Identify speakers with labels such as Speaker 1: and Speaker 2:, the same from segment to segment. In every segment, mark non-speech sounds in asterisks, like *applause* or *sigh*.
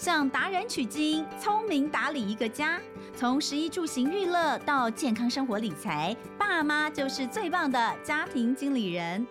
Speaker 1: 向达人取经，聪明打理一个家。从十一住行娱乐到健康生活理财，爸妈就是最棒的家庭经理人。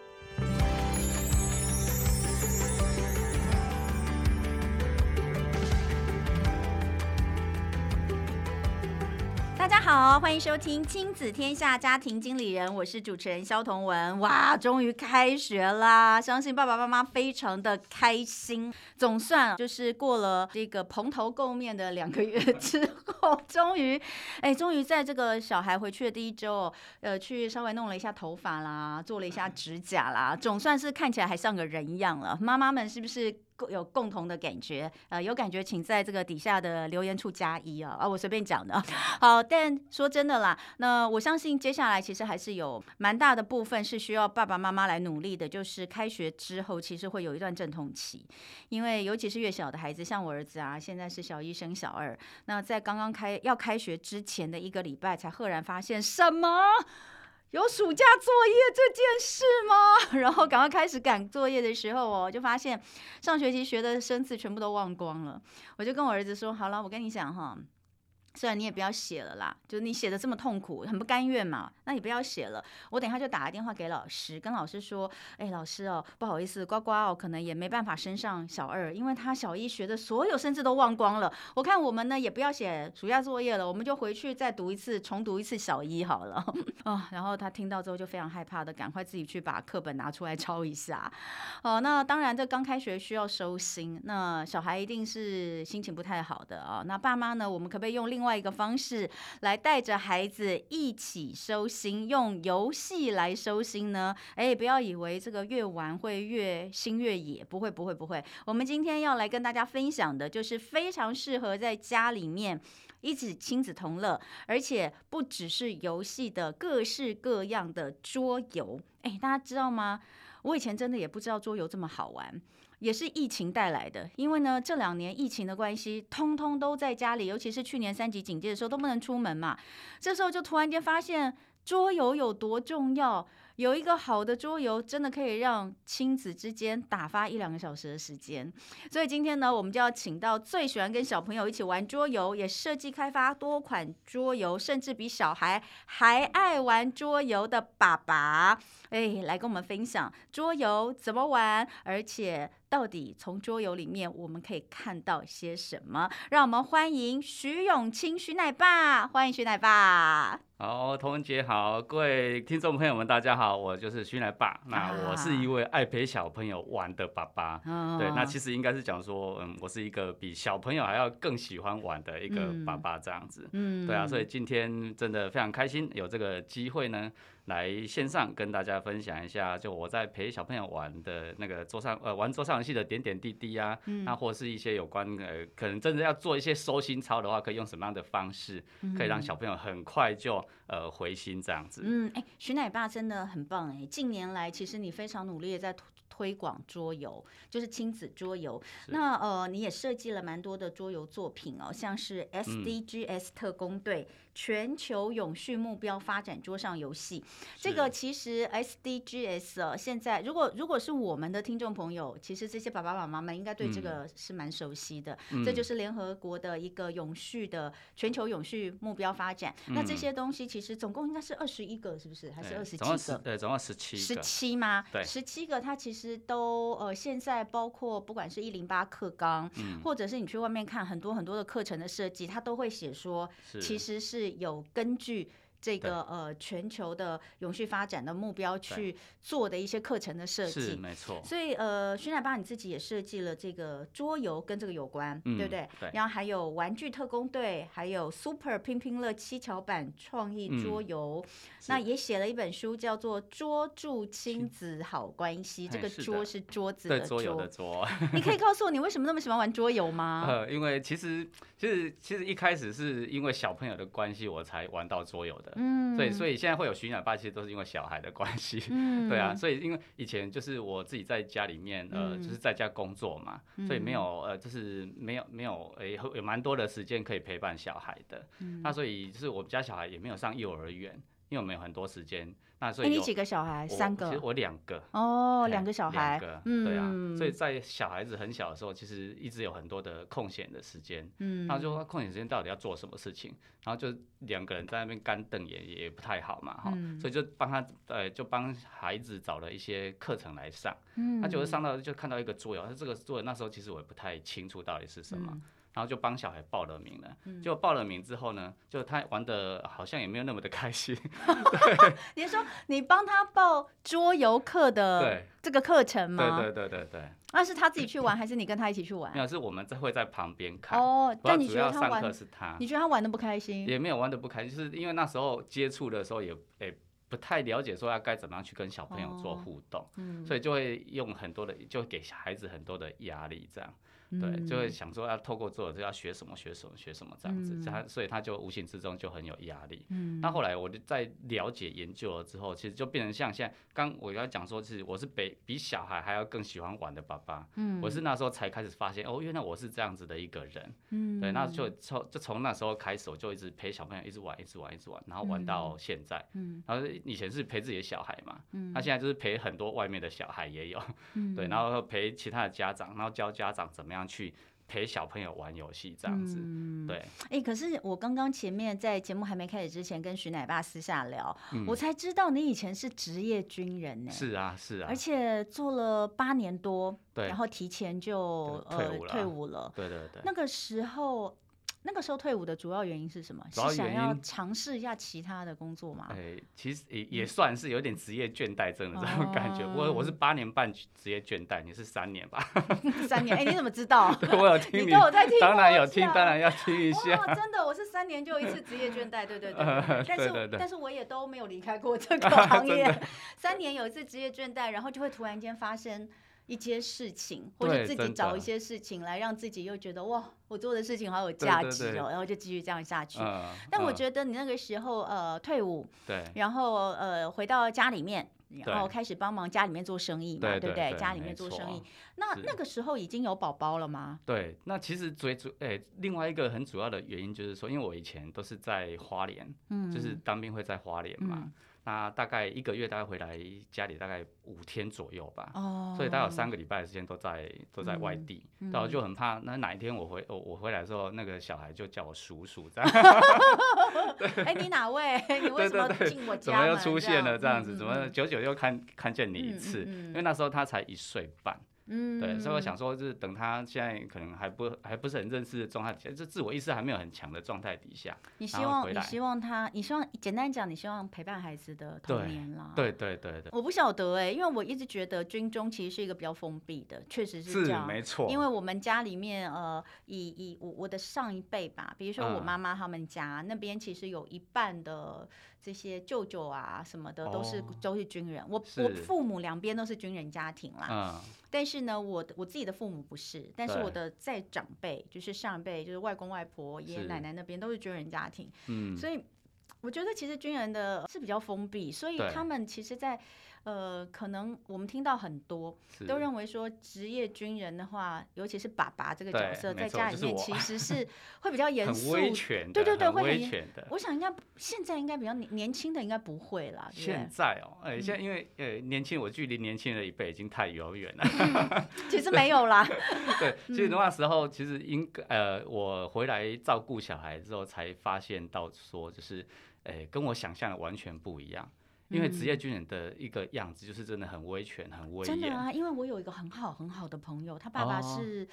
Speaker 1: 好，欢迎收听亲子天下家庭经理人，我是主持人萧彤文。哇，终于开学啦！相信爸爸妈妈非常的开心。总算就是过了这个蓬头垢面的两个月之后，终于，哎，终于在这个小孩回去的第一周，呃，去稍微弄了一下头发啦，做了一下指甲啦，总算是看起来还像个人一样了。妈妈们是不是？有共同的感觉，呃，有感觉请在这个底下的留言处加一啊，啊，我随便讲的。*laughs* 好，但说真的啦，那我相信接下来其实还是有蛮大的部分是需要爸爸妈妈来努力的，就是开学之后其实会有一段阵痛期，因为尤其是越小的孩子，像我儿子啊，现在是小一升小二，那在刚刚开要开学之前的一个礼拜，才赫然发现什么？有暑假作业这件事吗？*laughs* 然后赶快开始赶作业的时候哦，就发现上学期学的生字全部都忘光了。我就跟我儿子说：“好了，我跟你讲哈。”虽然你也不要写了啦，就是你写的这么痛苦，很不甘愿嘛，那你不要写了。我等一下就打个电话给老师，跟老师说，哎，老师哦，不好意思，呱呱哦，可能也没办法升上小二，因为他小一学的所有生字都忘光了。我看我们呢也不要写暑假作业了，我们就回去再读一次，重读一次小一好了。*laughs* 哦，然后他听到之后就非常害怕的，赶快自己去把课本拿出来抄一下。哦，那当然这刚开学需要收心，那小孩一定是心情不太好的啊。那爸妈呢，我们可不可以用另外外一个方式来带着孩子一起收心，用游戏来收心呢？哎，不要以为这个越玩会越心越野，不会不会不会。我们今天要来跟大家分享的，就是非常适合在家里面一起亲子同乐，而且不只是游戏的各式各样的桌游。哎，大家知道吗？我以前真的也不知道桌游这么好玩。也是疫情带来的，因为呢，这两年疫情的关系，通通都在家里，尤其是去年三级警戒的时候都不能出门嘛，这时候就突然间发现桌游有多重要。有一个好的桌游，真的可以让亲子之间打发一两个小时的时间。所以今天呢，我们就要请到最喜欢跟小朋友一起玩桌游，也设计开发多款桌游，甚至比小孩还爱玩桌游的爸爸，哎，来跟我们分享桌游怎么玩，而且到底从桌游里面我们可以看到些什么？让我们欢迎徐永清徐奶爸，欢迎徐奶爸。
Speaker 2: 好，童文杰好，各位听众朋友们，大家好，我就是徐来爸。那我是一位爱陪小朋友玩的爸爸。啊、对，那其实应该是讲说，嗯，我是一个比小朋友还要更喜欢玩的一个爸爸这样子。嗯，对啊，所以今天真的非常开心，有这个机会呢。来线上跟大家分享一下，就我在陪小朋友玩的那个桌上呃玩桌上游戏的点点滴滴啊，嗯、那或是一些有关呃可能真的要做一些收心操的话，可以用什么样的方式，可以让小朋友很快就呃回心这样子。嗯，
Speaker 1: 哎、欸，徐奶爸真的很棒哎，近年来其实你非常努力的在推广桌游，就是亲子桌游。那呃你也设计了蛮多的桌游作品哦，像是 SDGs 特工队。嗯全球永续目标发展桌上游戏，这个其实 SDGs 呃，现在如果如果是我们的听众朋友，其实这些爸爸妈妈们应该对这个是蛮熟悉的。嗯、这就是联合国的一个永续的全球永续目标发展。嗯、那这些东西其实总共应该是二十一个，是不是？还是二十七个？
Speaker 2: 对，总共十七。
Speaker 1: 十七吗？对，十七个，它其实都呃，现在包括不管是一零八课纲，嗯、或者是你去外面看很多很多的课程的设计，它都会写说，其实是。有根据这个呃全球的永续发展的目标去做的一些课程的设计，
Speaker 2: 是没错。
Speaker 1: 所以呃，徐奶爸你自己也设计了这个桌游跟这个有关，
Speaker 2: 嗯、
Speaker 1: 对不对？
Speaker 2: 对。
Speaker 1: 然后还有玩具特工队，还有 Super 拼拼乐七巧板创意桌游。嗯那也写了一本书，叫做《桌住亲子好关系》。这个桌是桌子的桌。
Speaker 2: 桌游的桌。
Speaker 1: 你可以告诉我，你为什么那么喜欢玩桌游吗？*laughs*
Speaker 2: 呃，因为其实其实其实一开始是因为小朋友的关系，我才玩到桌游的。嗯。所以所以现在会有徐奶爸，其实都是因为小孩的关系。嗯。对啊，所以因为以前就是我自己在家里面，呃，就是在家工作嘛，所以没有呃，就是没有没有诶，有蛮多的时间可以陪伴小孩的。嗯。那所以就是我们家小孩也没有上幼儿园。因为我们有很多时间。那所以、
Speaker 1: 欸、你几个小孩？三个。
Speaker 2: 其实我两个。
Speaker 1: 哦，两个小孩。
Speaker 2: 两个。对啊。所以在小孩子很小的时候，其实一直有很多的空闲的时间。嗯。那就说空闲时间到底要做什么事情？然后就两个人在那边干瞪眼也不太好嘛，哈、嗯。所以就帮他，呃，就帮孩子找了一些课程来上。嗯。他就是上到就看到一个桌游，他这个桌游那时候其实我也不太清楚到底是什么。嗯然后就帮小孩报了名了，就报了名之后呢，就他玩的好像也没有那么的开心。对，*laughs* *laughs*
Speaker 1: 你说你帮他报桌游课的这个课程吗？
Speaker 2: 对对对对对。
Speaker 1: 那是他自己去玩，还是你跟他一起去玩？
Speaker 2: 没有，是我们在会在旁边看。
Speaker 1: 哦，但你觉得他
Speaker 2: 上课是他？
Speaker 1: 你觉得他玩的不开心？
Speaker 2: 也没有玩的不开心，就是因为那时候接触的时候也诶不太了解，说要该怎么样去跟小朋友做互动，所以就会用很多的，就给孩子很多的压力这样。对，就会想说要透过做就要学什么学什么学什么这样子，他、嗯、所以他就无形之中就很有压力。嗯，那后来我就在了解研究了之后，其实就变成像现在刚我要讲说，是我是比比小孩还要更喜欢玩的爸爸。嗯，我是那时候才开始发现哦，原来我是这样子的一个人。嗯，对，那就从就从那时候开始，我就一直陪小朋友一直玩，一直玩，一直玩，然后玩到现在。嗯，然后以前是陪自己的小孩嘛，嗯，那现在就是陪很多外面的小孩也有。嗯，对，然后陪其他的家长，然后教家长怎么样去。陪小朋友玩游戏这样子，嗯、对。
Speaker 1: 哎、欸，可是我刚刚前面在节目还没开始之前，跟徐奶爸私下聊，嗯、我才知道你以前是职业军人呢。
Speaker 2: 是啊，是啊。
Speaker 1: 而且做了八年多，对，然后提前就
Speaker 2: 退伍了。
Speaker 1: 呃、退伍了。
Speaker 2: 对对对。
Speaker 1: 那个时候。那个时候退伍的主要原因是什么？是想要尝试一下其他的工作吗？
Speaker 2: 哎、欸，其实也也算是有点职业倦怠症的这种感觉。不过、嗯、我是八年半职业倦怠，你是三年吧？*laughs*
Speaker 1: 三年？哎、欸，你怎么知道？*laughs*
Speaker 2: 我有听你，
Speaker 1: 你都有在听，
Speaker 2: 当然有听，当然要听一下。
Speaker 1: 真的，我是三年就一次职业倦怠，对对对，对。*laughs* 但是，但是我也都没有离开过这个行业。三年有一次职业倦怠，然后就会突然间发生。一些事情，或者自己找一些事情来让自己又觉得哇，我做的事情好有价值哦，对对对，然后就继续这样下去。嗯、但我觉得你那个时候呃退伍，对，然后呃回到家里面，然后开始帮忙家里面做生意嘛，对，对不对？家里面做生意，那那个时候已经有宝宝了吗？
Speaker 2: 对，那其实最主哎，另外一个很主要的原因就是说，因为我以前都是在花莲，嗯，就是当兵会在花莲嘛。嗯那大概一个月大概回来家里大概五天左右吧，哦，所以大概有三个礼拜的时间都在都在外地，然后就很怕那哪一天我回我我回来的时候，那个小孩就叫我叔叔这样。
Speaker 1: 哎，你哪位？*laughs* 你为什么进我家？
Speaker 2: 怎么又出现了这样子？怎么久久又看看见你一次？因为那时候他才一岁半。嗯，对，所以我想说，就是等他现在可能还不还不是很认识的状态底下，就自我意识还没有很强的状态底下，
Speaker 1: 你希望你希望他，你希望简单讲，你希望陪伴孩子的童年啦。
Speaker 2: 对对对对，对。
Speaker 1: 我不晓得哎、欸，因为我一直觉得军中其实是一个比较封闭的，确实是这样，
Speaker 2: 没错。
Speaker 1: 因为我们家里面呃，以以我我的上一辈吧，比如说我妈妈他们家、嗯、那边，其实有一半的。这些舅舅啊什么的都是、哦、都是军人，我我父母两边都是军人家庭啦。嗯、但是呢，我我自己的父母不是，但是我的在长辈就是上一辈，就是外公外婆、爷爷奶奶那边都是军人家庭。嗯，所以我觉得其实军人的是比较封闭，所以他们其实，在。呃，可能我们听到很多都认为说，职业军人的话，尤其是爸爸这个角色，在家里面其实 *laughs* 是会比较严肃，对对对，会很严。我想应该现在应该比较年年轻的应该不会啦。
Speaker 2: 现在哦，哎，现在因为呃年轻，我距离年轻人一辈已经太遥远了。*laughs* *laughs*
Speaker 1: 其实没有啦。
Speaker 2: 对，其实那时候其实应该呃，我回来照顾小孩之后，才发现到说，就是哎，跟我想象的完全不一样。因为职业军人的一个样子就是真的很威权、很威严。
Speaker 1: 真的啊，因为我有一个很好很好的朋友，他爸爸是，哦、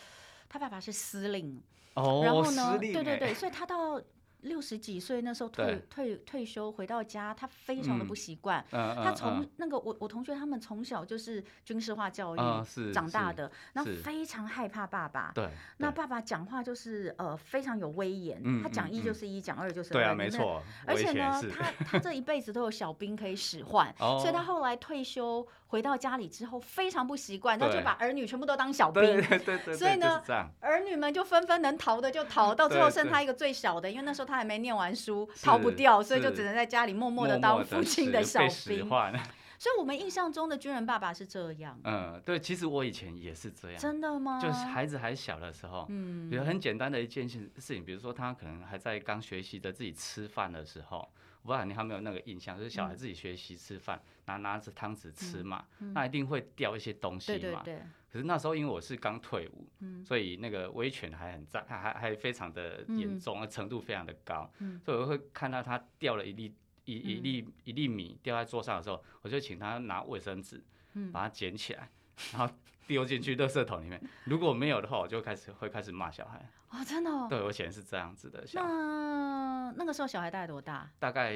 Speaker 1: 他爸爸是司令。
Speaker 2: 哦，
Speaker 1: 然后呢，对对对，所以他到。六十几岁那时候退退退休回到家，他非常的不习惯。他从那个我我同学他们从小就是军事化教育长大的，然后非常害怕爸爸。对，那爸爸讲话就是呃非常有威严，他讲一就是一，讲二就是二。
Speaker 2: 对啊，没错。
Speaker 1: 而且呢，他他这一辈子都有小兵可以使唤，*laughs* 所以他后来退休回到家里之后非常不习惯，他就把儿女全部都当小 *laughs* 兵。对对对。所以呢，儿女们就纷纷能逃的就逃，到最后剩他一个最小的，因为那时候他。还没念完书，逃不掉，所以就只能在家里默默的当父亲的小兵。*laughs* 所以，我们印象中的军人爸爸是这样。
Speaker 2: 嗯，对，其实我以前也是这样。
Speaker 1: 真的吗？
Speaker 2: 就是孩子还小的时候，嗯，比如很简单的一件事事情，比如说他可能还在刚学习的自己吃饭的时候。不知道你还有没有那个印象，就是小孩自己学习吃饭，拿拿着汤匙吃嘛，那一定会掉一些东西嘛。
Speaker 1: 对对对。
Speaker 2: 可是那时候因为我是刚退伍，
Speaker 1: 嗯、
Speaker 2: 所以那个威权还很在，还还还非常的严重，嗯、程度非常的高，
Speaker 1: 嗯、
Speaker 2: 所以我会看到他掉了一粒一一粒一粒米掉在桌上的时候，我就请他拿卫生纸，把它捡起来，然后丢进去垃圾桶里面。如果没有的话，我就开始会开始骂小孩。
Speaker 1: 哦，真的哦。
Speaker 2: 对，我以前是这样子的。
Speaker 1: 那那个时候小孩大概多大？
Speaker 2: 大概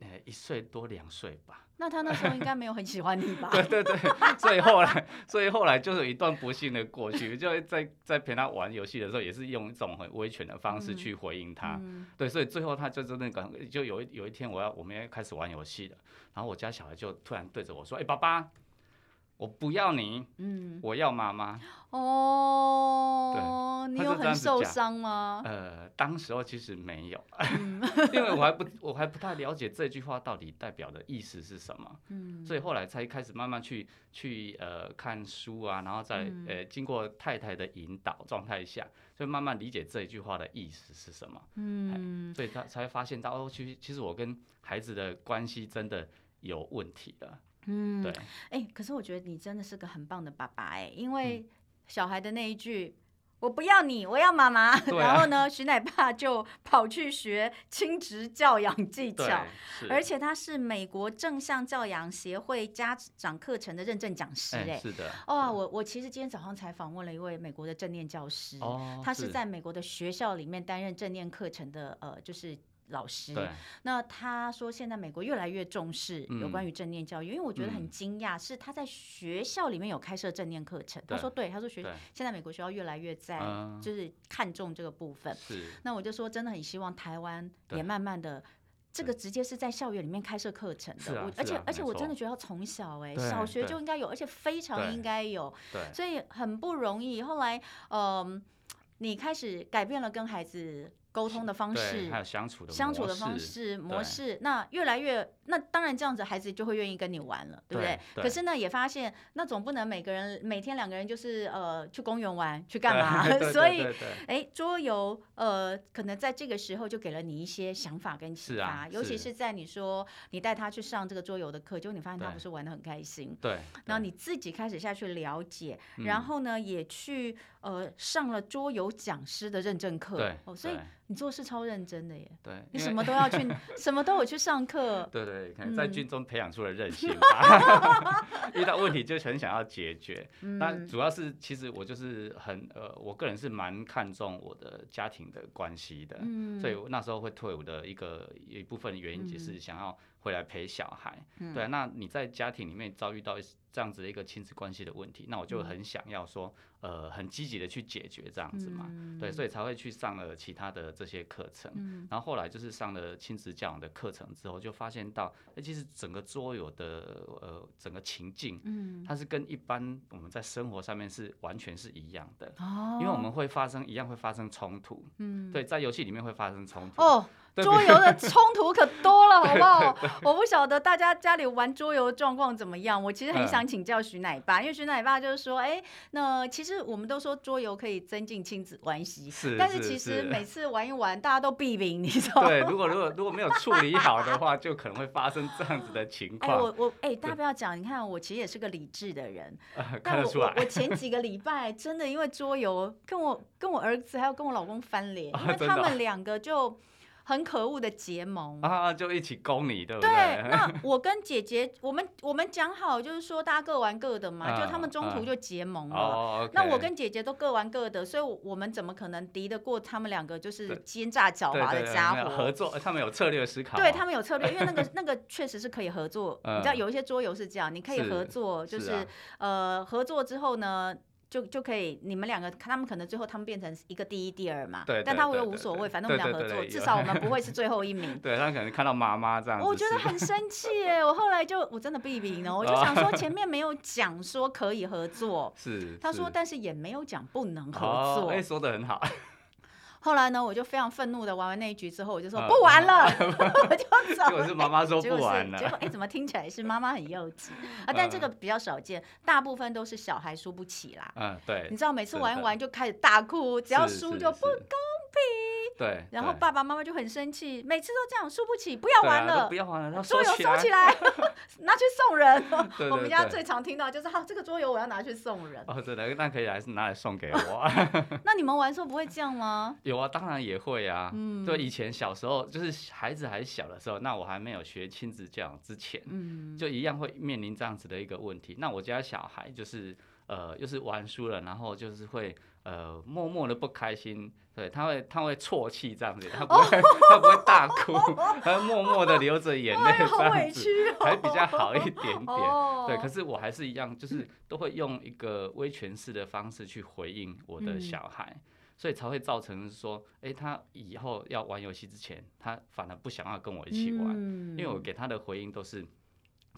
Speaker 2: 呃一岁多两岁吧。
Speaker 1: 那他那时候应该没有很喜欢你吧？*laughs*
Speaker 2: 对对对，所以后来，所以后来就是有一段不幸的过去，就在在陪他玩游戏的时候，也是用一种很威权的方式去回应他。
Speaker 1: 嗯、
Speaker 2: 对，所以最后他就真的感，就有一有一天我要我们要开始玩游戏了，然后我家小孩就突然对着我说：“哎、欸，爸爸。”我不要你，嗯，我要妈妈。
Speaker 1: 哦，对，你有很受伤吗？
Speaker 2: 呃，当时候其实没有，嗯、*laughs* 因为我还不我还不太了解这句话到底代表的意思是什么，嗯，所以后来才开始慢慢去去呃看书啊，然后再、嗯、呃经过太太的引导状态下，就慢慢理解这一句话的意思是什么，嗯，所以他才发现到哦，其实其实我跟孩子的关系真的有问题了。
Speaker 1: 嗯，对，哎、欸，可是我觉得你真的是个很棒的爸爸哎、欸，因为小孩的那一句“我不要你，我要妈妈”，*laughs* *laughs* 啊、然后呢，徐奶爸就跑去学亲职教养技巧，而且他是美国正向教养协会家长课程的认证讲师哎、欸，
Speaker 2: 是的，
Speaker 1: 哦，我我其实今天早上才访问了一位美国的正念教师，哦，他是在美国的学校里面担任正念课程的，呃，就是。老师，那他说现在美国越来越重视有关于正念教育，嗯、因为我觉得很惊讶，是他在学校里面有开设正念课程。他说对，他说学现在美国学校越来越在就是看重这个部分。是，那我就说真的很希望台湾也慢慢的这个直接是在校园里面开设课程的。我而且而且我真的觉得要从小哎、欸、小学就应该有，而且非常应该有。对，所以很不容易。后来嗯、呃，你开始改变了跟孩子。沟通的方式，
Speaker 2: 还有相处的
Speaker 1: 相处的方式模式，那越来越，那当然这样子孩子就会愿意跟你玩了，对不对？可是呢，也发现那总不能每个人每天两个人就是呃去公园玩去干嘛？*laughs* 所以哎，桌游呃可能在这个时候就给了你一些想法跟启发，尤其是。在你说你带他去上这个桌游的课，就你发现他不是玩的很开心，对，然后你自己开始下去了解，然后呢也去呃上了桌游讲师的认证课，对，哦，所以。你做事超认真的耶！
Speaker 2: 对，
Speaker 1: 你什么都要去，*laughs* 什么都有去上课。
Speaker 2: 对对，可能在军中培养出了韧性 *laughs* 吧。*laughs* 遇到问题就很想要解决。那主要是，其实我就是很呃，我个人是蛮看重我的家庭的关系的。所以那时候会退伍的一个一部分原因，就是想要回来陪小孩。对，那你在家庭里面遭遇到这样子的一个亲子关系的问题，那我就很想要说。呃，很积极的去解决这样子嘛，嗯、对，所以才会去上了其他的这些课程，嗯、然后后来就是上了亲子教养的课程之后，就发现到，哎，其实整个桌游的呃整个情境，嗯、它是跟一般我们在生活上面是完全是一样的，哦、因为我们会发生一样会发生冲突，嗯、对，在游戏里面会发生冲突。哦桌游的冲突可多了，好不好？*laughs* 我不晓得大家家里玩桌游状况怎么样。我其实很想请教徐奶爸，因为徐奶爸就是说，哎，那其实我们都说桌游可以增进亲子关系，是，但是其实每次玩一玩，大家都避免，你知道吗？对，如果如果如果没有处理好的话，就可能会发生这样子的情况。*laughs* 哎，我我哎，大家不要讲，你看我其实也是个理智的人，*laughs* 看得出来。我前几个礼拜真的因为桌游，跟我跟我儿子还有跟我老公翻脸，因为他们两个就。很可恶的结盟啊，就一起攻你，对不对？对，那 *laughs* 我跟姐姐，我们我们讲好，就是说大家各玩各的嘛，啊、就他们中途就结盟了。啊、那我跟姐姐都各玩各的，所以我们怎么可能敌得过他们两个？就是奸诈狡猾的家伙。合作，他们有策略思考。对，他们有策略，因为那个 *laughs* 那个确实是可以合作。你知道有一些桌游是这样，你可以合作，是就是，是、啊、呃合作之后呢。就就可以，你们两个，他们可能最后他们变成一个第一、第二嘛。对。但他又无所谓，反正我们俩合作，至少我们 *laughs* 不会是最后一名。*laughs* 对，他可能看到妈妈这样。我觉得很生气耶！我后来就我真的避避呢，我就想说前面没有讲说可以合作。*laughs* 是。他说，但是也没有讲不能合作。哎，说的很好。后来呢，我就非常愤怒的玩完那一局之后，我就说不玩了，*laughs* 我就走。结果是妈妈说不玩了。结果哎，怎么听起来是妈妈很幼稚啊？*laughs* 但这个比较少见，大部分都是小孩输不起啦。嗯，对。你知道每次玩一玩就开始大哭，只要输就不公平。对，
Speaker 1: 然后爸爸妈妈就很生气，每次都这样，输不起，不要玩了，
Speaker 2: 啊、不要玩了，*laughs*
Speaker 1: 桌游收起来，*laughs* 拿去送人。*laughs*
Speaker 2: 对对对，
Speaker 1: 我们家最常听到就是，好，这个桌游我要拿去送人。
Speaker 2: 哦，对的，那可以还是拿来送给我。
Speaker 1: 那你们玩的时候不会这样吗？
Speaker 2: 有啊，当然也会啊。嗯，对，以前小时候就是孩子还小的时候，那我还没有学亲子教养之前，嗯，就一样会面临这样子的一个问题。那我家小孩就是。呃，又是玩输了，然后就是会呃默默的不开心，对，他会他会啜泣这样子，*laughs* 他不会、oh. 他不会大哭，他会默默的流着眼泪这样子，还比较好一点点，oh. 对。可是我还是一样，就是都会用一个威权式的方式去回应我的小孩，嗯、所以才会造成说，哎，他以后要玩游戏之前，他反而不想要跟我一起玩，嗯、因为我给他的回应都是。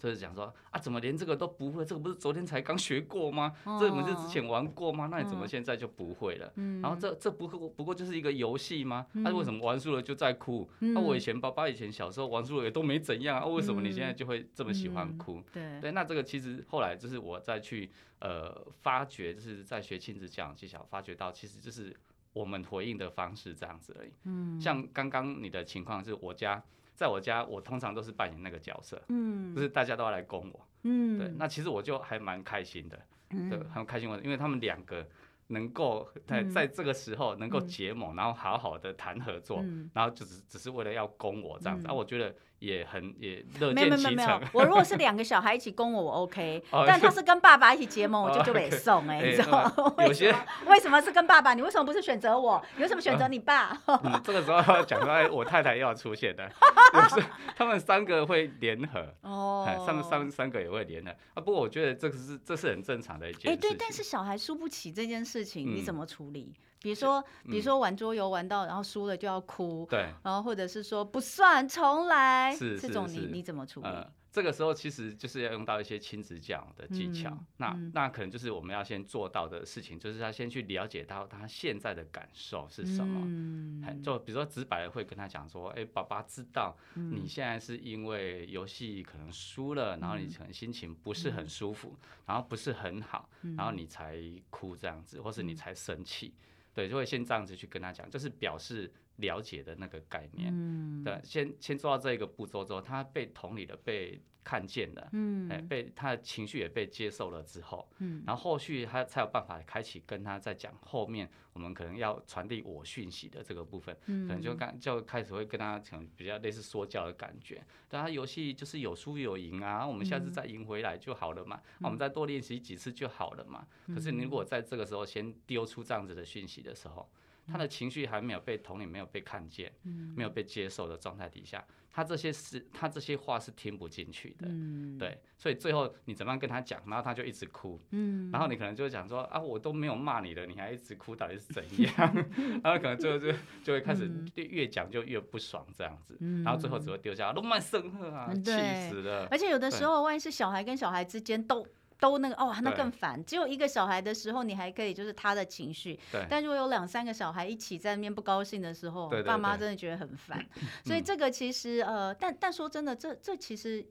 Speaker 2: 就是讲说啊，怎么连这个都不会？这个不是昨天才刚学过吗？哦、这不是之前玩过吗？那你怎么现在就不会了？嗯、然后这这不过不过就是一个游戏吗？那、嗯啊、为什么玩输了就在哭？那、嗯啊、我以前爸爸以前小时候玩输了也都没怎样啊，为什么你现在就会这么喜欢哭？嗯、对对，那这个其实后来就是我再去呃发掘，就是在学亲子教养技巧，发掘到其实就是我们回应的方式这样子而已。嗯，像刚刚你的情况是我家。在我家，我通常都是扮演那个角色，嗯，就是大家都要来攻我，嗯，对，那其实我就还蛮开心的，嗯，对，很开心我，因为他们两个能够在在这个时候能够结盟，然后好好的谈合作，然后就只只是为了要攻我这样子，啊，我觉得。也很也乐见其成。没有没有没有，*laughs*
Speaker 1: 我如果是两个小孩一起供我，我 OK。但他是跟爸爸一起结盟，我就就得送哎，你知道吗？*laughs* 有些为什么是跟爸爸？你为什么不是选择我？你为什么选择你爸？
Speaker 2: 嗯，这个时候讲出来，我太太又要出现的，*laughs* 就是他们三个会联合哦，他们三三个也会联合啊。不过我觉得这个是这是很正常的一件事。哎，对，
Speaker 1: 但是小孩输不起这件事情，你怎么处理？比如说，比如说玩桌游玩到然后输了就要哭，对，然后或者是说不算重来，是这种你你怎么处理？呃，这
Speaker 2: 个时候其实就是要用到一些亲子教的技巧，嗯、那、嗯、那可能就是我们要先做到的事情，就是要先去了解到他现在的感受是什么。嗯，就比如说直白的会跟他讲说，哎，爸爸知道你现在是因为游戏可能输了，嗯、然后你可能心情不是很舒服，嗯、然后不是很好，然后你才哭这样子，或是你才生气。对，就会先这样子去跟他讲，就是表示了解的那个概念。嗯，对，先先做到这一个步骤之后，他被同理的被看见了，嗯，哎，被他的情绪也被接受了之后，嗯，然后后续他才有办法开启跟他再讲后面我们可能要传递我讯息的这个部分，嗯，可能就刚就开始会跟他讲比较类似说教的感觉。但他游戏就是有输有赢啊，我们下次再赢回来就好了嘛，嗯，我们再多练习几次就好了嘛。可是你如果在这个时候先丢出这样子的讯息的时候，他的情绪还没有被同理、没有被看见、没有被接受的状态底下。他这些是，他这些话是听不进去的，嗯、对，所以最后你怎么样跟他讲，然后他就一直哭，嗯、然后你可能就会讲说啊，我都没有骂你了，你还一直哭，到底是怎样？*laughs* 然后可能最后就就会开始越讲就越不爽这样子，嗯、然后最后只会丢下都蛮生气啊，气死了。
Speaker 1: 而且有的时候，万一是小孩跟小孩之间都。都那个哦，那更烦。只有一个小孩的时候，你还可以就是他的情绪。对但如果有两三个小孩一起在那边不高兴的时候，对对对爸妈真的觉得很烦。所以这个其实呃，但但说真的，这这其实。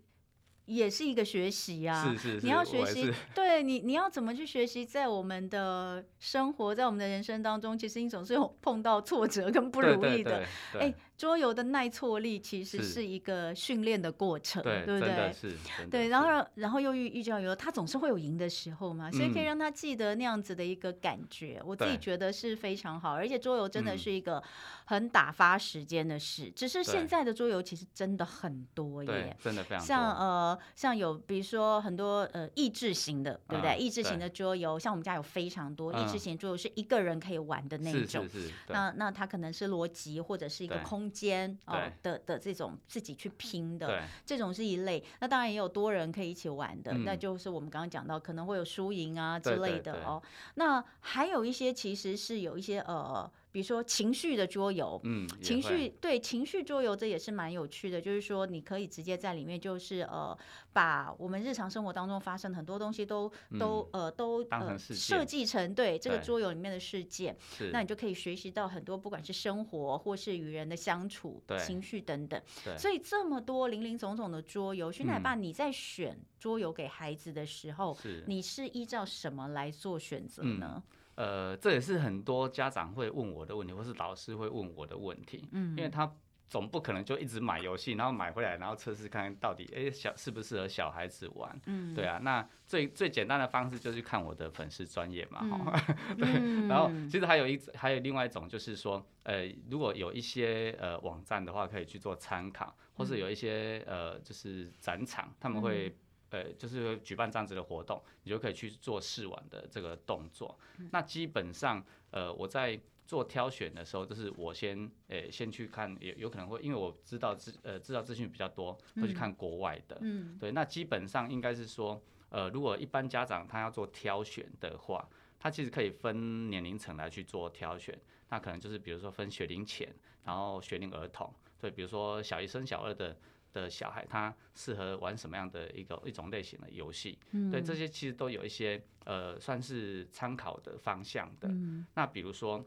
Speaker 1: 也是一个学习啊，是是是，你要学习，对你，你要怎么去学习？在我们的生活，在我们的人生当中，其实你总是有碰到挫折跟不如意的。哎，桌游的耐挫力其实是一个训练的过程，对不对？是，对。然后，然后又遇遇到有他总是会有赢的时候嘛，所以可以让他记得那样子的一个感觉。我自己觉得是非常好，而且桌游真的是一个很打发时间的事。只是现在的桌游其实真的很多耶，真的非常像呃。像有比如说很多呃益智型的，对不对？益智型的桌游，像我们家有非常多益智型桌游，是一个人可以玩的那种。是那那他可能是逻辑或者是一个空间哦的的这种自己去拼的，这种是一类。那当然也有多人可以一起玩的，那就是我们刚刚讲到可能会有输赢啊之类的哦。那还有一些其实是有一些呃。比如说情绪的桌游，嗯，情绪对情绪桌游这也是蛮有趣的，就是说你可以直接在里面，就是呃，把我们日常生活当中发生很多东西都、嗯、都呃都呃设计成对这个桌游里面的事件，对那你就可以学习到很多，不管是生活或是与人的相处、对情绪等等。对。所以这么多林林总总的桌游，徐奶爸你在选桌游给孩子的时候，是。你是依照什么来做选择呢？嗯
Speaker 2: 呃，这也是很多家长会问我的问题，或是老师会问我的问题，嗯，因为他。总不可能就一直买游戏，然后买回来，然后测试看看到底，哎，小适不适合小孩子玩？嗯，对啊。那最最简单的方式就是看我的粉丝专业嘛，哈、*laughs* 嗯。对。然后其实还有一还有另外一种，就是说，呃，如果有一些呃网站的话，可以去做参考，或是有一些呃就是展场，他们会呃就是举办这样子的活动，你就可以去做试玩的这个动作。那基本上，呃，我在。做挑选的时候，就是我先诶、欸、先去看，有有可能会，因为我知道资呃知道资讯比较多，会去看国外的。嗯，对，那基本上应该是说，呃，如果一般家长他要做挑选的话，他其实可以分年龄层来去做挑选。那可能就是比如说分学龄前，然后学龄儿童，对，比如说小一升小二的的小孩，他适合玩什么样的一个一种类型的游戏？嗯，对，这些其实都有一些呃算是参考的方向的。嗯，那比如说。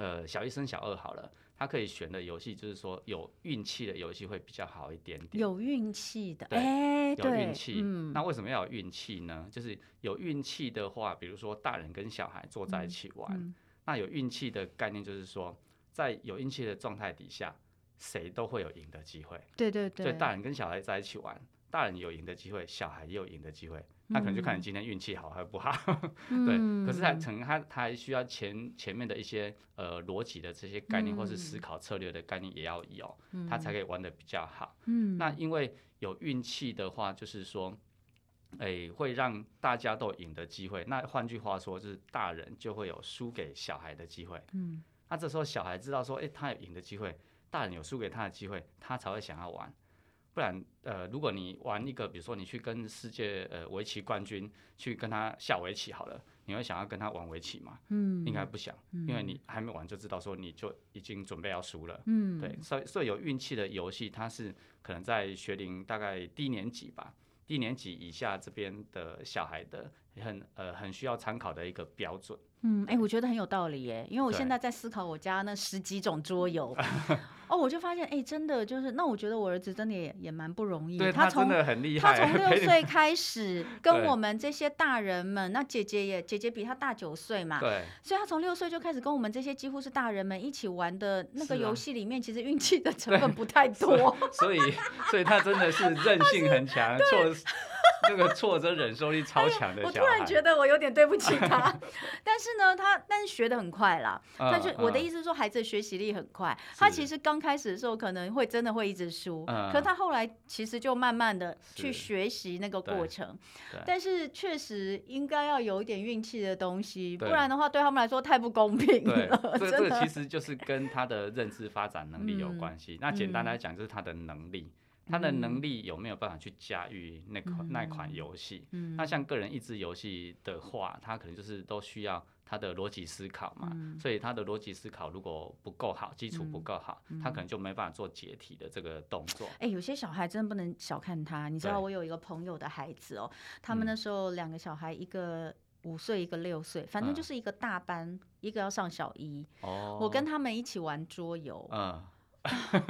Speaker 2: 呃，小一升小二好了，他可以选的游戏就是说有运气的游戏会比较好一点点。
Speaker 1: 有运气的，
Speaker 2: 哎，欸、有运气。嗯，那为什么要有运气呢？就是有运气的话，比如说大人跟小孩坐在一起玩，那有运气的概念就是说，在有运气的状态底下，谁都会有赢的机会。
Speaker 1: 对对对。
Speaker 2: 所以大人跟小孩在一起玩，大人有赢的机会，小孩也有赢的机会。那可能就看你今天运气好还是不好，*laughs* 嗯、对。可是他可能他他还需要前前面的一些呃逻辑的这些概念，或是思考策略的概念也要有，他才可以玩的比较好。嗯、那因为有运气的话，就是说，诶、欸，会让大家都赢的机会。那换句话说，就是大人就会有输给小孩的机会。嗯、那这时候小孩知道说，诶、欸，他有赢的机会，大人有输给他的机会，他才会想要玩。不然，呃，如果你玩一个，比如说你去跟世界呃围棋冠军去跟他下围棋好了，你会想要跟他玩围棋吗？嗯，应该不想，因为你还没玩就知道说你就已经准备要输了。嗯，对，所以所以有运气的游戏，它是可能在学龄大概低年级吧，低年级以下这边的小孩的很呃很需要参考的一个标准。
Speaker 1: 嗯，哎、欸，我觉得很有道理耶，因为我现在在思考我家那十几种桌游，*laughs* 哦，我就发现，哎、欸，真的就是，那我觉得我儿子真的也也蛮不容易，
Speaker 2: 对他从他真的很厉害，
Speaker 1: 他从六岁开始 *laughs* 跟我们这些大人们，那姐姐也姐姐比他大九岁嘛，对，所以他从六岁就开始跟我们这些几乎是大人们一起玩的那个游戏里面，其实运气的 *laughs* 成分不太多，
Speaker 2: 所以所以他真的是韧性很强，错。*laughs* 这个挫折忍受力超强的小孩，哎，我突然觉得我有点对不起他，*laughs* 但是呢，他但是学的很快啦。嗯、但是我的意思是说，孩子学习力很快。嗯、他其实刚开始的时候可能会真的会一直输，嗯、可他后来其实就慢慢的去学习那个过程。但是确实应该要有一点运气的东西，不然的话对他们来说太不公平了。*laughs* 这个、这个其实就是跟他的认知发展能力有关系。嗯、那简单来讲，就是他的能力。他的能力有没有办法去驾驭那款、嗯、那款游戏？嗯、那像个人益智游戏的话，他可能就是都需要他的逻辑思考嘛。嗯、所以他的逻辑思考如果不够好，基础不够好，嗯、他可能就没办法做解题的这个动作。
Speaker 1: 哎、欸，有些小孩真的不能小看他。你知道，我有一个朋友的孩子哦、他们那时候两个小孩，一个五岁，一个六岁，反正就是一个大班，嗯、一个要上小一。哦，我跟他们一起玩桌游。嗯。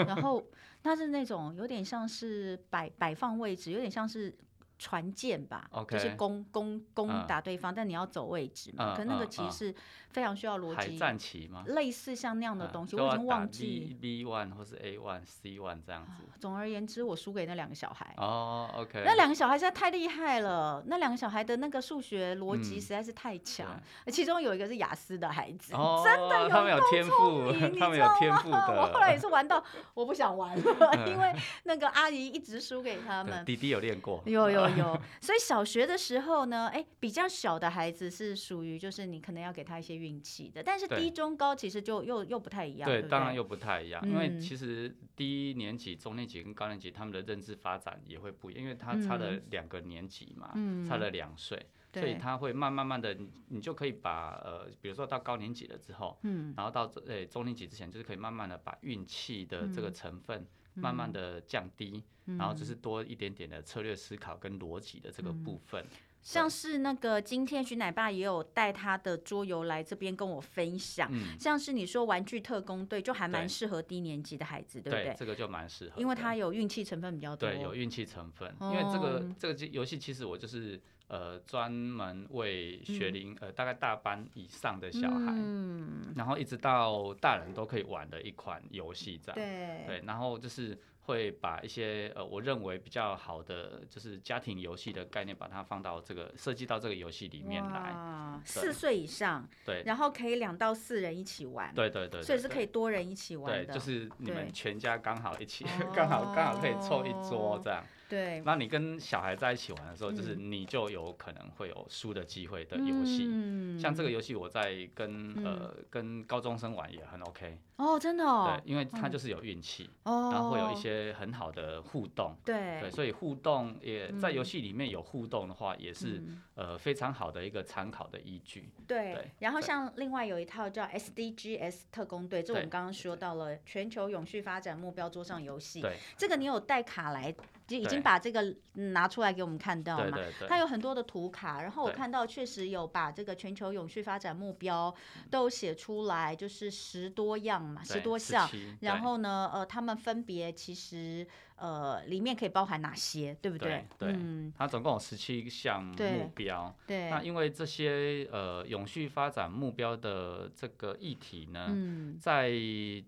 Speaker 1: 然后它是那种有点像是摆摆放位置，有点像是。船舰吧，Okay, 就是攻攻攻打对方，嗯、但你要走位置嘛。嗯、可那个其实是非常需要逻辑。海战棋吗？类似像那样的东西，嗯、我已经忘记。
Speaker 2: B one 或是 A one C one 这样子。
Speaker 1: 总而言之，我输给那两个小孩。
Speaker 2: 哦，OK。
Speaker 1: 那两个小孩实在太厉害了，那两个小孩的那个数学逻辑实在是太强。嗯、其中有一个是雅思的孩子，哦、真的有，他们有天赋，*laughs*
Speaker 2: 他们有天赋的。
Speaker 1: 我后来也是玩到我不想玩了，因为那个阿姨一直输给他们。
Speaker 2: 弟弟有练过。
Speaker 1: 有有。有，所以小学的时候呢，哎，比较小的孩子是属于就是你可能要给他一些运气的，但是低中高其实就又又不太一样。对，
Speaker 2: 当然又不太一样，因为其实低年级、中年级跟高年级他们的认知发展也会不一样，因为他差了两个年级嘛，差了两岁，所以他会慢慢慢的，你就可以把呃，比如说到高年级了之后，嗯，然后到呃中年级之前，就是可以慢慢的把运气的这个成分。慢慢的降低，嗯、然后就是多一点点的策略思考跟逻辑的这个部分。嗯、
Speaker 1: 像是那个今天徐奶爸也有带他的桌游来这边跟我分享，嗯、像是你说玩具特工队就还蛮适合低年级的孩子，对，对不对？
Speaker 2: 对，这个就蛮适合，
Speaker 1: 因为它有运气成分比较多。
Speaker 2: 对，有运气成分，因为这个、哦、这个游戏其实我就是呃专门为学龄、嗯、呃大概大班以上的小孩，嗯，然后一直到大人都可以玩的一款游戏，这样对对，然后就是。会把一些呃，我认为比较好的就是家庭游戏的概念，把它放到这个设计到这个游戏里面来。
Speaker 1: 四岁以上，
Speaker 2: 对，
Speaker 1: 然后可以两到四人一起玩。
Speaker 2: 对对对，
Speaker 1: 所以是可以多人一起玩的。
Speaker 2: 对，就是你们全家刚好一起，*laughs* 刚好刚好可以凑一桌这样。
Speaker 1: 对，
Speaker 2: 那你跟小孩在一起玩的时候，就是你就有可能会有输的机会的游戏。嗯，像这个游戏，我在跟呃跟高中生玩也很 OK。
Speaker 1: 哦，真的哦。
Speaker 2: 对，因为它就是有运气，然后会有一些很好的互动。
Speaker 1: 对。
Speaker 2: 对，所以互动也在游戏里面有互动的话，也是呃非常好的一个参考的依据。
Speaker 1: 对。然后像另外有一套叫 SDGs 特工队，这我们刚刚说到了全球永续发展目标桌上游戏。对。这个你有带卡来？就已经把这个拿出来给我们看到嘛？它有很多的图卡，然后我看到确实有把这个全球永续发展目标都写出来，就是十多样嘛，十多项。然后呢，呃，他们分别其实呃里面可以包含哪些，对不对？
Speaker 2: 对，嗯，它总共有十七项目标。
Speaker 1: 对。
Speaker 2: 那因为这些呃永续发展目标的这个议题呢，在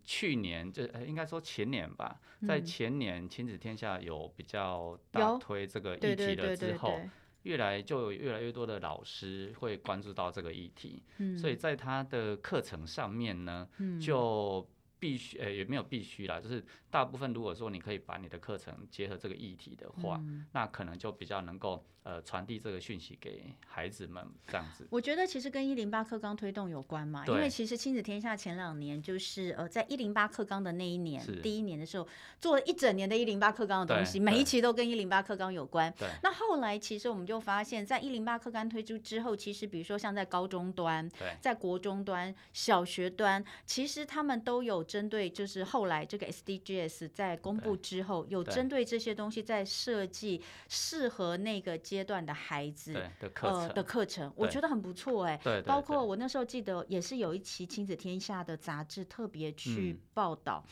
Speaker 2: 去年就应该说前年吧，在前年亲子天下有比。较大推这个议题了之后，越来就有越来越多的老师会关注到这个议题，所以在他的课程上面呢，就必须呃也没有必须啦，就是大部分如果说你可以把你的课程结合这个议题的话，那可能就比较能够。呃，传递这个讯息给孩子们，这样子。
Speaker 1: 我觉得其实跟一零八课纲推动有关嘛，因为其实亲子天下前两年就是呃，在一零八课纲的那一年，第一年的时候，做了一整年的一零八课纲的东西，每一期都跟一零八课纲有关。那后来其实我们就发现，在一零八课纲推出之后，其实比如说像在高中端，在国中端、小学端，其实他们都有针对，就是后来这个 SDGs 在公布之后，有针对这些东西在设计适合那个。阶段的孩子
Speaker 2: 的课程，
Speaker 1: 呃的课程，我觉得很不错哎。对，包括我那时候记得也是有一期亲子天下的杂志特别去报道，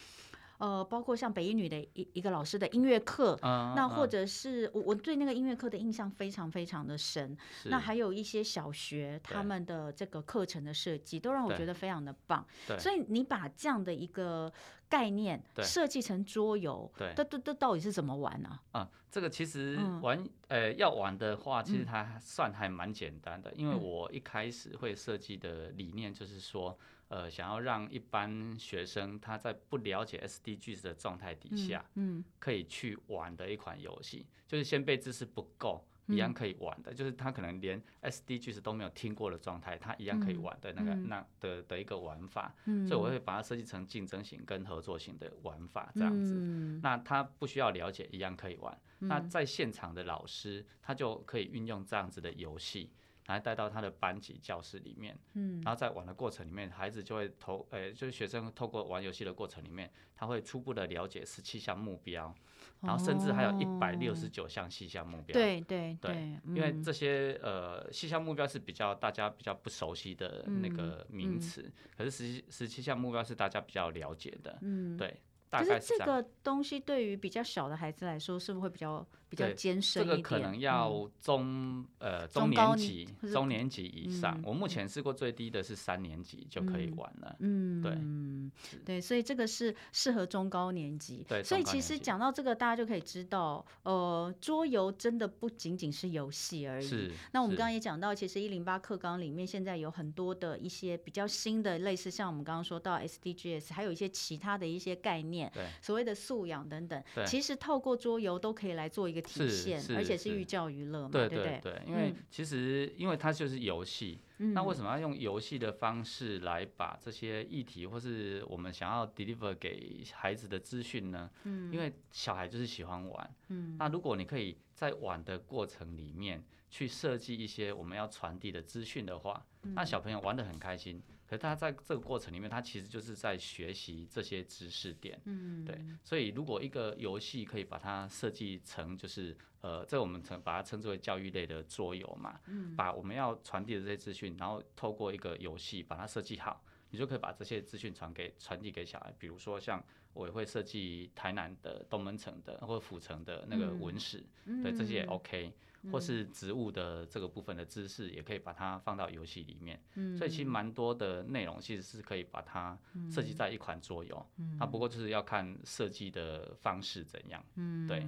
Speaker 1: 呃，包括像北一女的一一个老师的音乐课，那或者是我我对那个音乐课的印象非常非常的深。那还有一些小学他们的这个课程的设计，都让我觉得非常的棒。所以你把这样的一个。概念设计成桌游，对，这这这到底是怎么玩呢？
Speaker 2: 啊？啊，这个其实玩，嗯、呃，要玩的话，其实它算还蛮简单的，嗯、因为我一开始会设计的理念就是说，呃，想要让一般学生他在不了解 SDGs 的状态底下，嗯，可以去玩的一款游戏，就是先辈知识不够。一样可以玩的，就是他可能连 SDGs 都没有听过的状态，他一样可以玩的那个、嗯、那的的一个玩法，嗯、所以我会把它设计成竞争型跟合作型的玩法这样子。嗯、那他不需要了解，一样可以玩。嗯、那在现场的老师，他就可以运用这样子的游戏，来带到他的班级教室里面。嗯、然后在玩的过程里面，孩子就会投，呃、欸，就是学生透过玩游戏的过程里面，他会初步的了解十七项目标。然后甚至还有一百六十九项细项目标。
Speaker 1: 对对对，
Speaker 2: 因为这些呃细项目标是比较大家比较不熟悉的那个名词，可是十十七项目标是大家比较了解的。嗯，对。
Speaker 1: 可是这个东西对于比较小的孩子来说，是不是会比较比较艰深一点？
Speaker 2: 这个可能要中呃中年级中年级以上。我目前试过最低的是三年级就可以玩了。嗯，对，
Speaker 1: 对，所以这个是适合中高年级。对，所以其实讲到这个，大家就可以知道，呃，桌游真的不仅仅是游戏而已。是。那我们刚刚也讲到，其实一零八课纲里面现在有很多的一些比较新的，类似像我们刚刚说到 SDGs，还有一些其他的一些概念。对，所谓的素养等等，其实透过桌游都可以来做一个体现，而且是寓教于乐嘛，对对对。
Speaker 2: 对，因为其实因为它就是游戏，那为什么要用游戏的方式来把这些议题或是我们想要 deliver 给孩子的资讯呢？因为小孩就是喜欢玩，那如果你可以在玩的过程里面去设计一些我们要传递的资讯的话，那小朋友玩的很开心。可是他在这个过程里面，他其实就是在学习这些知识点，嗯，对。所以如果一个游戏可以把它设计成，就是呃，这我们称把它称之为教育类的桌游嘛，嗯，把我们要传递的这些资讯，然后透过一个游戏把它设计好，你就可以把这些资讯传给传递给小孩。比如说像我也会设计台南的东门城的或者府城的那个文史，嗯，对，这些也 OK。或是植物的这个部分的知识，也可以把它放到游戏里面。
Speaker 1: 嗯，
Speaker 2: 所以其实蛮多的内容其实是可以把它设计在一款桌游。嗯，它不过就是要看设计的方式怎样。嗯，对。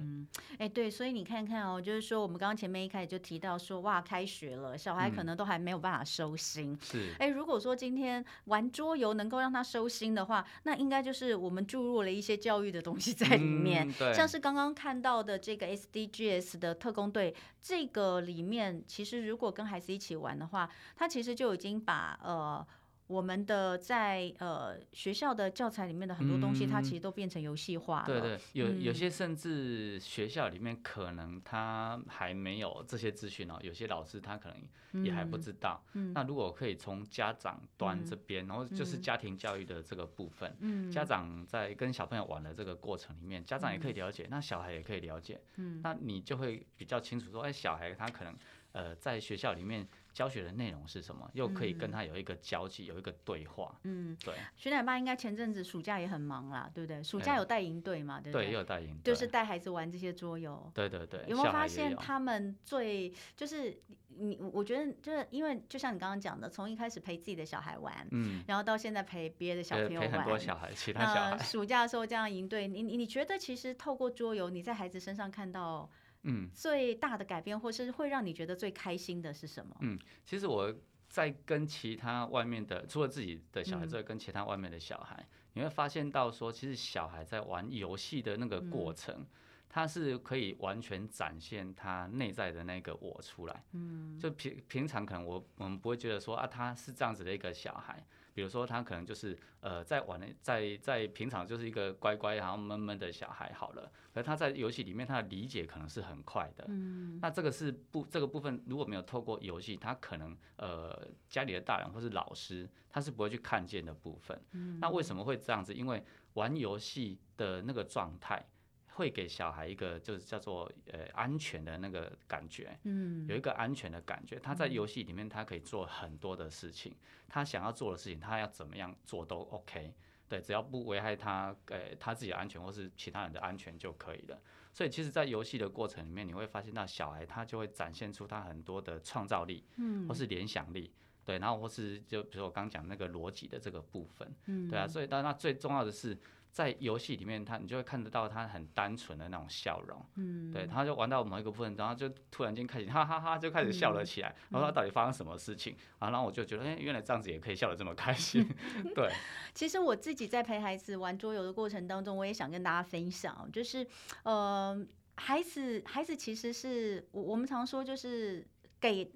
Speaker 1: 哎，对，所以你看看哦，就是说我们刚刚前面一开始就提到说，哇，开学了，小孩可能都还没有办法收心。
Speaker 2: 是。
Speaker 1: 哎，如果说今天玩桌游能够让他收心的话，那应该就是我们注入了一些教育的东西在里面。对。像是刚刚看到的这个 SDGs 的特工队。这个里面，其实如果跟孩子一起玩的话，他其实就已经把呃。我们的在呃学校的教材里面的很多东西，它其实都变成游戏化了。
Speaker 2: 对对，有有些甚至学校里面可能他还没有这些资讯哦，有些老师他可能也还不知道。那如果可以从家长端这边，然后就是家庭教育的这个部分，家长在跟小朋友玩的这个过程里面，家长也可以了解，那小孩也可以了解。嗯那你就会比较清楚说，哎，小孩他可能呃在学校里面。教学的内容是什么？又可以跟他有一个交集，嗯、有一个对话。嗯，对。
Speaker 1: 徐奶爸应该前阵子暑假也很忙啦，对不对？暑假有带营队嘛？对不对？
Speaker 2: 对，有带营队，
Speaker 1: 就是带孩子玩这些桌游。
Speaker 2: 对对对。
Speaker 1: 有没有发现他们最就是你？我觉得就是因为就像你刚刚讲的，从一开始陪自己的小孩玩，嗯，然后到现在陪别的小朋友玩，
Speaker 2: 陪很多小孩，其他小孩。
Speaker 1: 暑假的时候这样营队，你你你觉得其实透过桌游，你在孩子身上看到？嗯，最大的改变，或是会让你觉得最开心的是什么？
Speaker 2: 嗯，其实我在跟其他外面的，除了自己的小孩之外，跟其他外面的小孩，嗯、你会发现到说，其实小孩在玩游戏的那个过程，嗯、他是可以完全展现他内在的那个我出来。嗯，就平平常可能我我们不会觉得说啊，他是这样子的一个小孩。比如说他可能就是呃在玩在在平常就是一个乖乖然后闷闷的小孩好了，而他在游戏里面他的理解可能是很快的。嗯，那这个是不这个部分如果没有透过游戏，他可能呃家里的大人或是老师他是不会去看见的部分。嗯，那为什么会这样子？因为玩游戏的那个状态。会给小孩一个就是叫做呃安全的那个感觉，嗯，有一个安全的感觉。他在游戏里面，他可以做很多的事情，他想要做的事情，他要怎么样做都 OK，对，只要不危害他呃他自己的安全或是其他人的安全就可以了。所以其实，在游戏的过程里面，你会发现到小孩他就会展现出他很多的创造力，嗯，或是联想力，对，然后或是就比如说我刚讲那个逻辑的这个部分，嗯，对啊，所以但那最重要的是。在游戏里面，他你就会看得到他很单纯的那种笑容，嗯，对，他就玩到某一个部分，然后就突然间开始哈哈哈，就开始笑了起来，嗯、然后他到底发生什么事情？啊，然后我就觉得，哎，原来这样子也可以笑得这么开心，*laughs* 对。*laughs*
Speaker 1: 其实我自己在陪孩子玩桌游的过程当中，我也想跟大家分享，就是，呃，孩子，孩子其实是我我们常说就是给。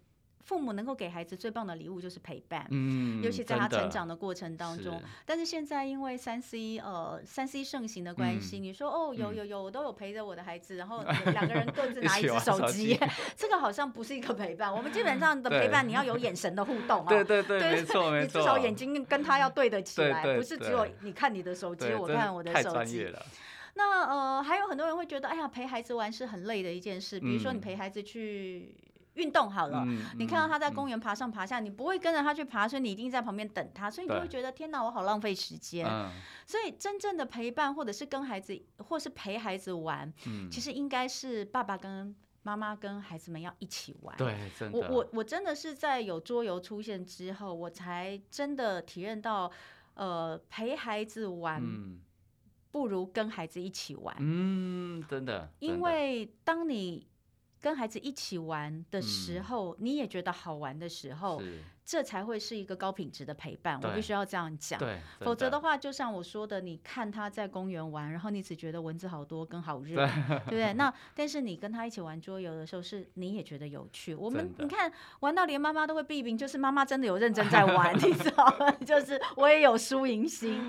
Speaker 1: 父母能够给孩子最棒的礼物就是陪伴，嗯，尤其在他成长的过程当中。是。但是现在因为三 C 呃三 C 盛行的关系，嗯、你说哦有有有，我都有陪着我的孩子，然后 *laughs* 两个人各自拿一只手机，*laughs* 这个好像不是一个陪伴。我们基本上的陪伴，你要有眼神的互动啊，*laughs* 对对对，没错没错，你至少眼睛跟他要对得起来，不是只有你看你的手机，我看我的手机。那呃还有很多人会觉得，哎呀陪孩子玩是很累的一件事，比如说你陪孩子去。运动好了，嗯、你看到他在公园爬上爬下，嗯、你不会跟着他去爬，所以你一定在旁边等他，所以你就会觉得天哪，我好浪费时间。嗯、所以真正的陪伴，或者是跟孩子，或是陪孩子玩，嗯、其实应该是爸爸跟妈妈跟孩子们要一起玩。对，真的。我我我真的是在有桌游出现之后，我才真的体验到，呃，陪孩子玩，不如跟孩子一起玩。嗯。真的。因为当你跟孩子一起玩的时候，嗯、你也觉得好玩的时候。这才会是一个高品质的陪伴，我必须要这样讲。否则的话，就像我说的，你看他在公园玩，然后你只觉得蚊子好多跟好热，对不对？*laughs* 那但是你跟他一起玩桌游的时候，是你也觉得有趣。我们你看玩到连妈妈都会批评，就是妈妈真的有认真在玩，你知道吗？*laughs* 就是我也有输赢心。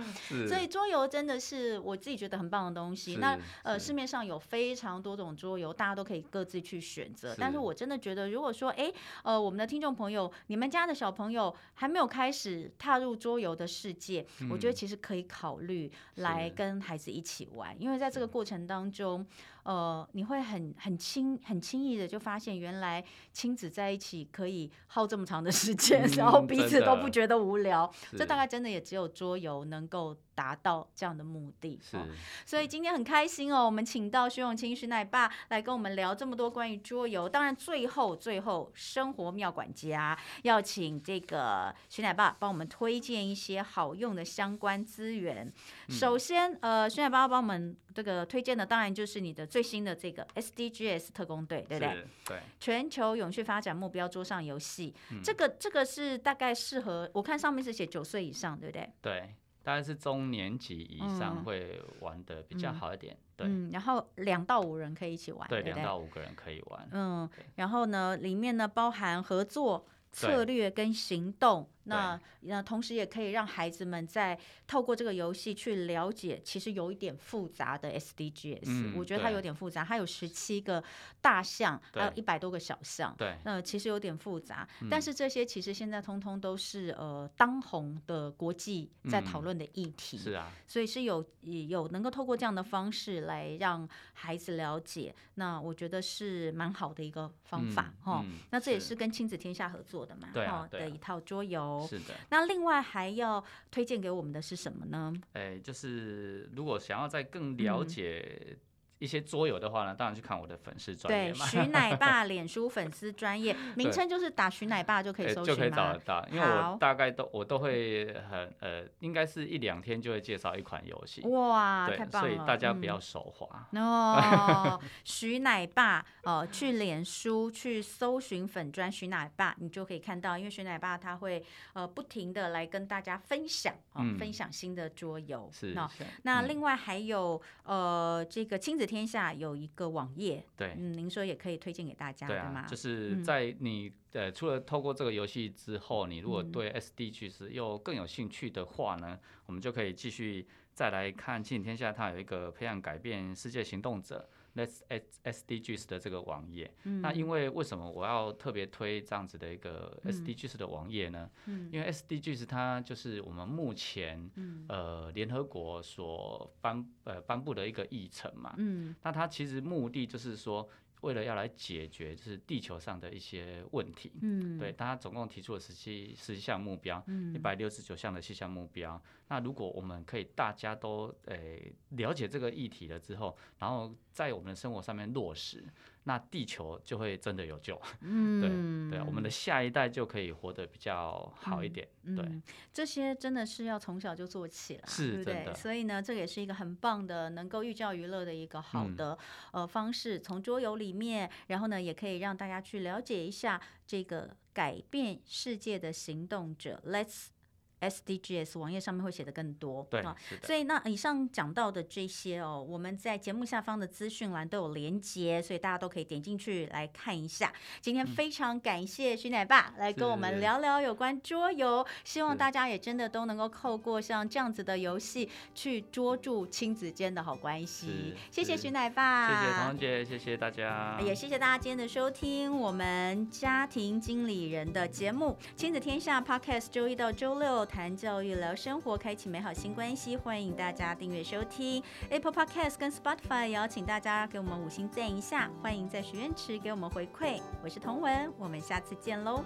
Speaker 1: 所以桌游真的是我自己觉得很棒的东西。那呃，市面上有非常多种桌游，大家都可以各自去选择。但是我真的觉得，如果说哎呃，我们的听众朋友，你们家的小小朋友还没有开始踏入桌游的世界，我觉得其实可以考虑来跟孩子一起玩，因为在这个过程当中，呃，你会很很轻很轻易的就发现，原来亲子在一起可以耗这么长的时间，嗯、然后彼此都不觉得无聊。这大概真的也只有桌游能够达到这样的目的。是，所以今天很开心哦，我们请到徐永清徐奶爸来跟我们聊这么多关于桌游。当然，最后最后生活妙管家要请这个徐奶爸帮我们推荐一些好用的相关资源。嗯、首先，呃，徐奶爸要帮我们这个推荐的，当然就是你的。最新的这个 SDGs 特工队，对不对？
Speaker 2: 对，
Speaker 1: 全球永续发展目标桌上游戏，嗯、这个这个是大概适合，我看上面是写九岁以上，对不对？
Speaker 2: 对，大概是中年级以上会玩的比较好一点。嗯、对、
Speaker 1: 嗯，然后两到五人可以一起玩，对，
Speaker 2: 两到五个人可以玩。
Speaker 1: 嗯，然后呢，里面呢包含合作策略跟行动。那那同时也可以让孩子们在透过这个游戏去了解，其实有一点复杂的 SDGs，嗯，我觉得它有点复杂，它有十七个大项，还有一百多个小项，对，那其实有点复杂，但是这些其实现在通通都是呃当红的国际在讨论的议题，是啊，所以是有有能够透过这样的方式来让孩子了解，那我觉得是蛮好的一个方法哈，那这也是。跟亲子天下合作的嘛，哈的一套桌游。
Speaker 2: 是的，
Speaker 1: 那另外还要推荐给我们的是什么呢？
Speaker 2: 哎，就是如果想要再更了解、嗯。一些桌游的话呢，当然去看我的粉丝专业嘛。
Speaker 1: 对，徐奶爸 *laughs* 脸书粉丝专业，名称就是打徐奶爸就可以搜？
Speaker 2: 就可以找得到，因为我大概都我都会很呃，应该是一两天就会介绍一款游戏。
Speaker 1: 哇，太棒了！
Speaker 2: 所以大家不要手滑。
Speaker 1: 嗯、哦，徐奶爸哦、呃，去脸书去搜寻粉专徐奶爸，你就可以看到，因为徐奶爸他会呃不停的来跟大家分享啊、呃嗯，分享新的桌游。是。那那另外还有、嗯、呃这个亲子。天下有一个网页，对，嗯，您说也可以推荐给大家，对吗？
Speaker 2: 就是在你呃，除了透过这个游戏之后，你如果对 SD 趋势又更有兴趣的话呢，我们就可以继续再来看亲子天下，它有一个培养改变世界行动者。Let's SDGs 的这个网页，嗯，那因为为什么我要特别推这样子的一个 SDGs 的网页呢？嗯，因为 SDGs 它就是我们目前，嗯，呃联合国所颁呃颁布的一个议程嘛，嗯，那它其实目的就是说。为了要来解决就是地球上的一些问题，嗯，对，他总共提出了十七十七项目标，嗯，一百六十九项的细项目标。那如果我们可以大家都诶、呃、了解这个议题了之后，然后在我们的生活上面落实。那地球就会真的有救，*laughs* 嗯，对对，我们的下一代就可以活得比较好一点，嗯、对、嗯，
Speaker 1: 这些真的是要从小就做起了，
Speaker 2: 是，
Speaker 1: 对不对？所以呢，这也是一个很棒的，能够寓教于乐的一个好的、嗯、呃方式，从桌游里面，然后呢，也可以让大家去了解一下这个改变世界的行动者，Let's。SDGs 网页上面会写的更多，
Speaker 2: 对，
Speaker 1: 所以那以上讲到的这些哦，我们在节目下方的资讯栏都有连接，所以大家都可以点进去来看一下。今天非常感谢徐奶爸来跟我们聊聊有关桌游，希望大家也真的都能够透过像这样子的游戏去捉住亲子间的好关系。谢谢徐奶爸，
Speaker 2: 谢谢彤姐，谢谢大家，
Speaker 1: 也谢谢大家今天的收听。我们家庭经理人的节目《亲子天下》Podcast，周一到周六。谈教育，聊生活，开启美好新关系。欢迎大家订阅收听 Apple Podcast 跟 Spotify，也邀请大家给我们五星赞一下。欢迎在许愿池给我们回馈。我是童文，我们下次见喽。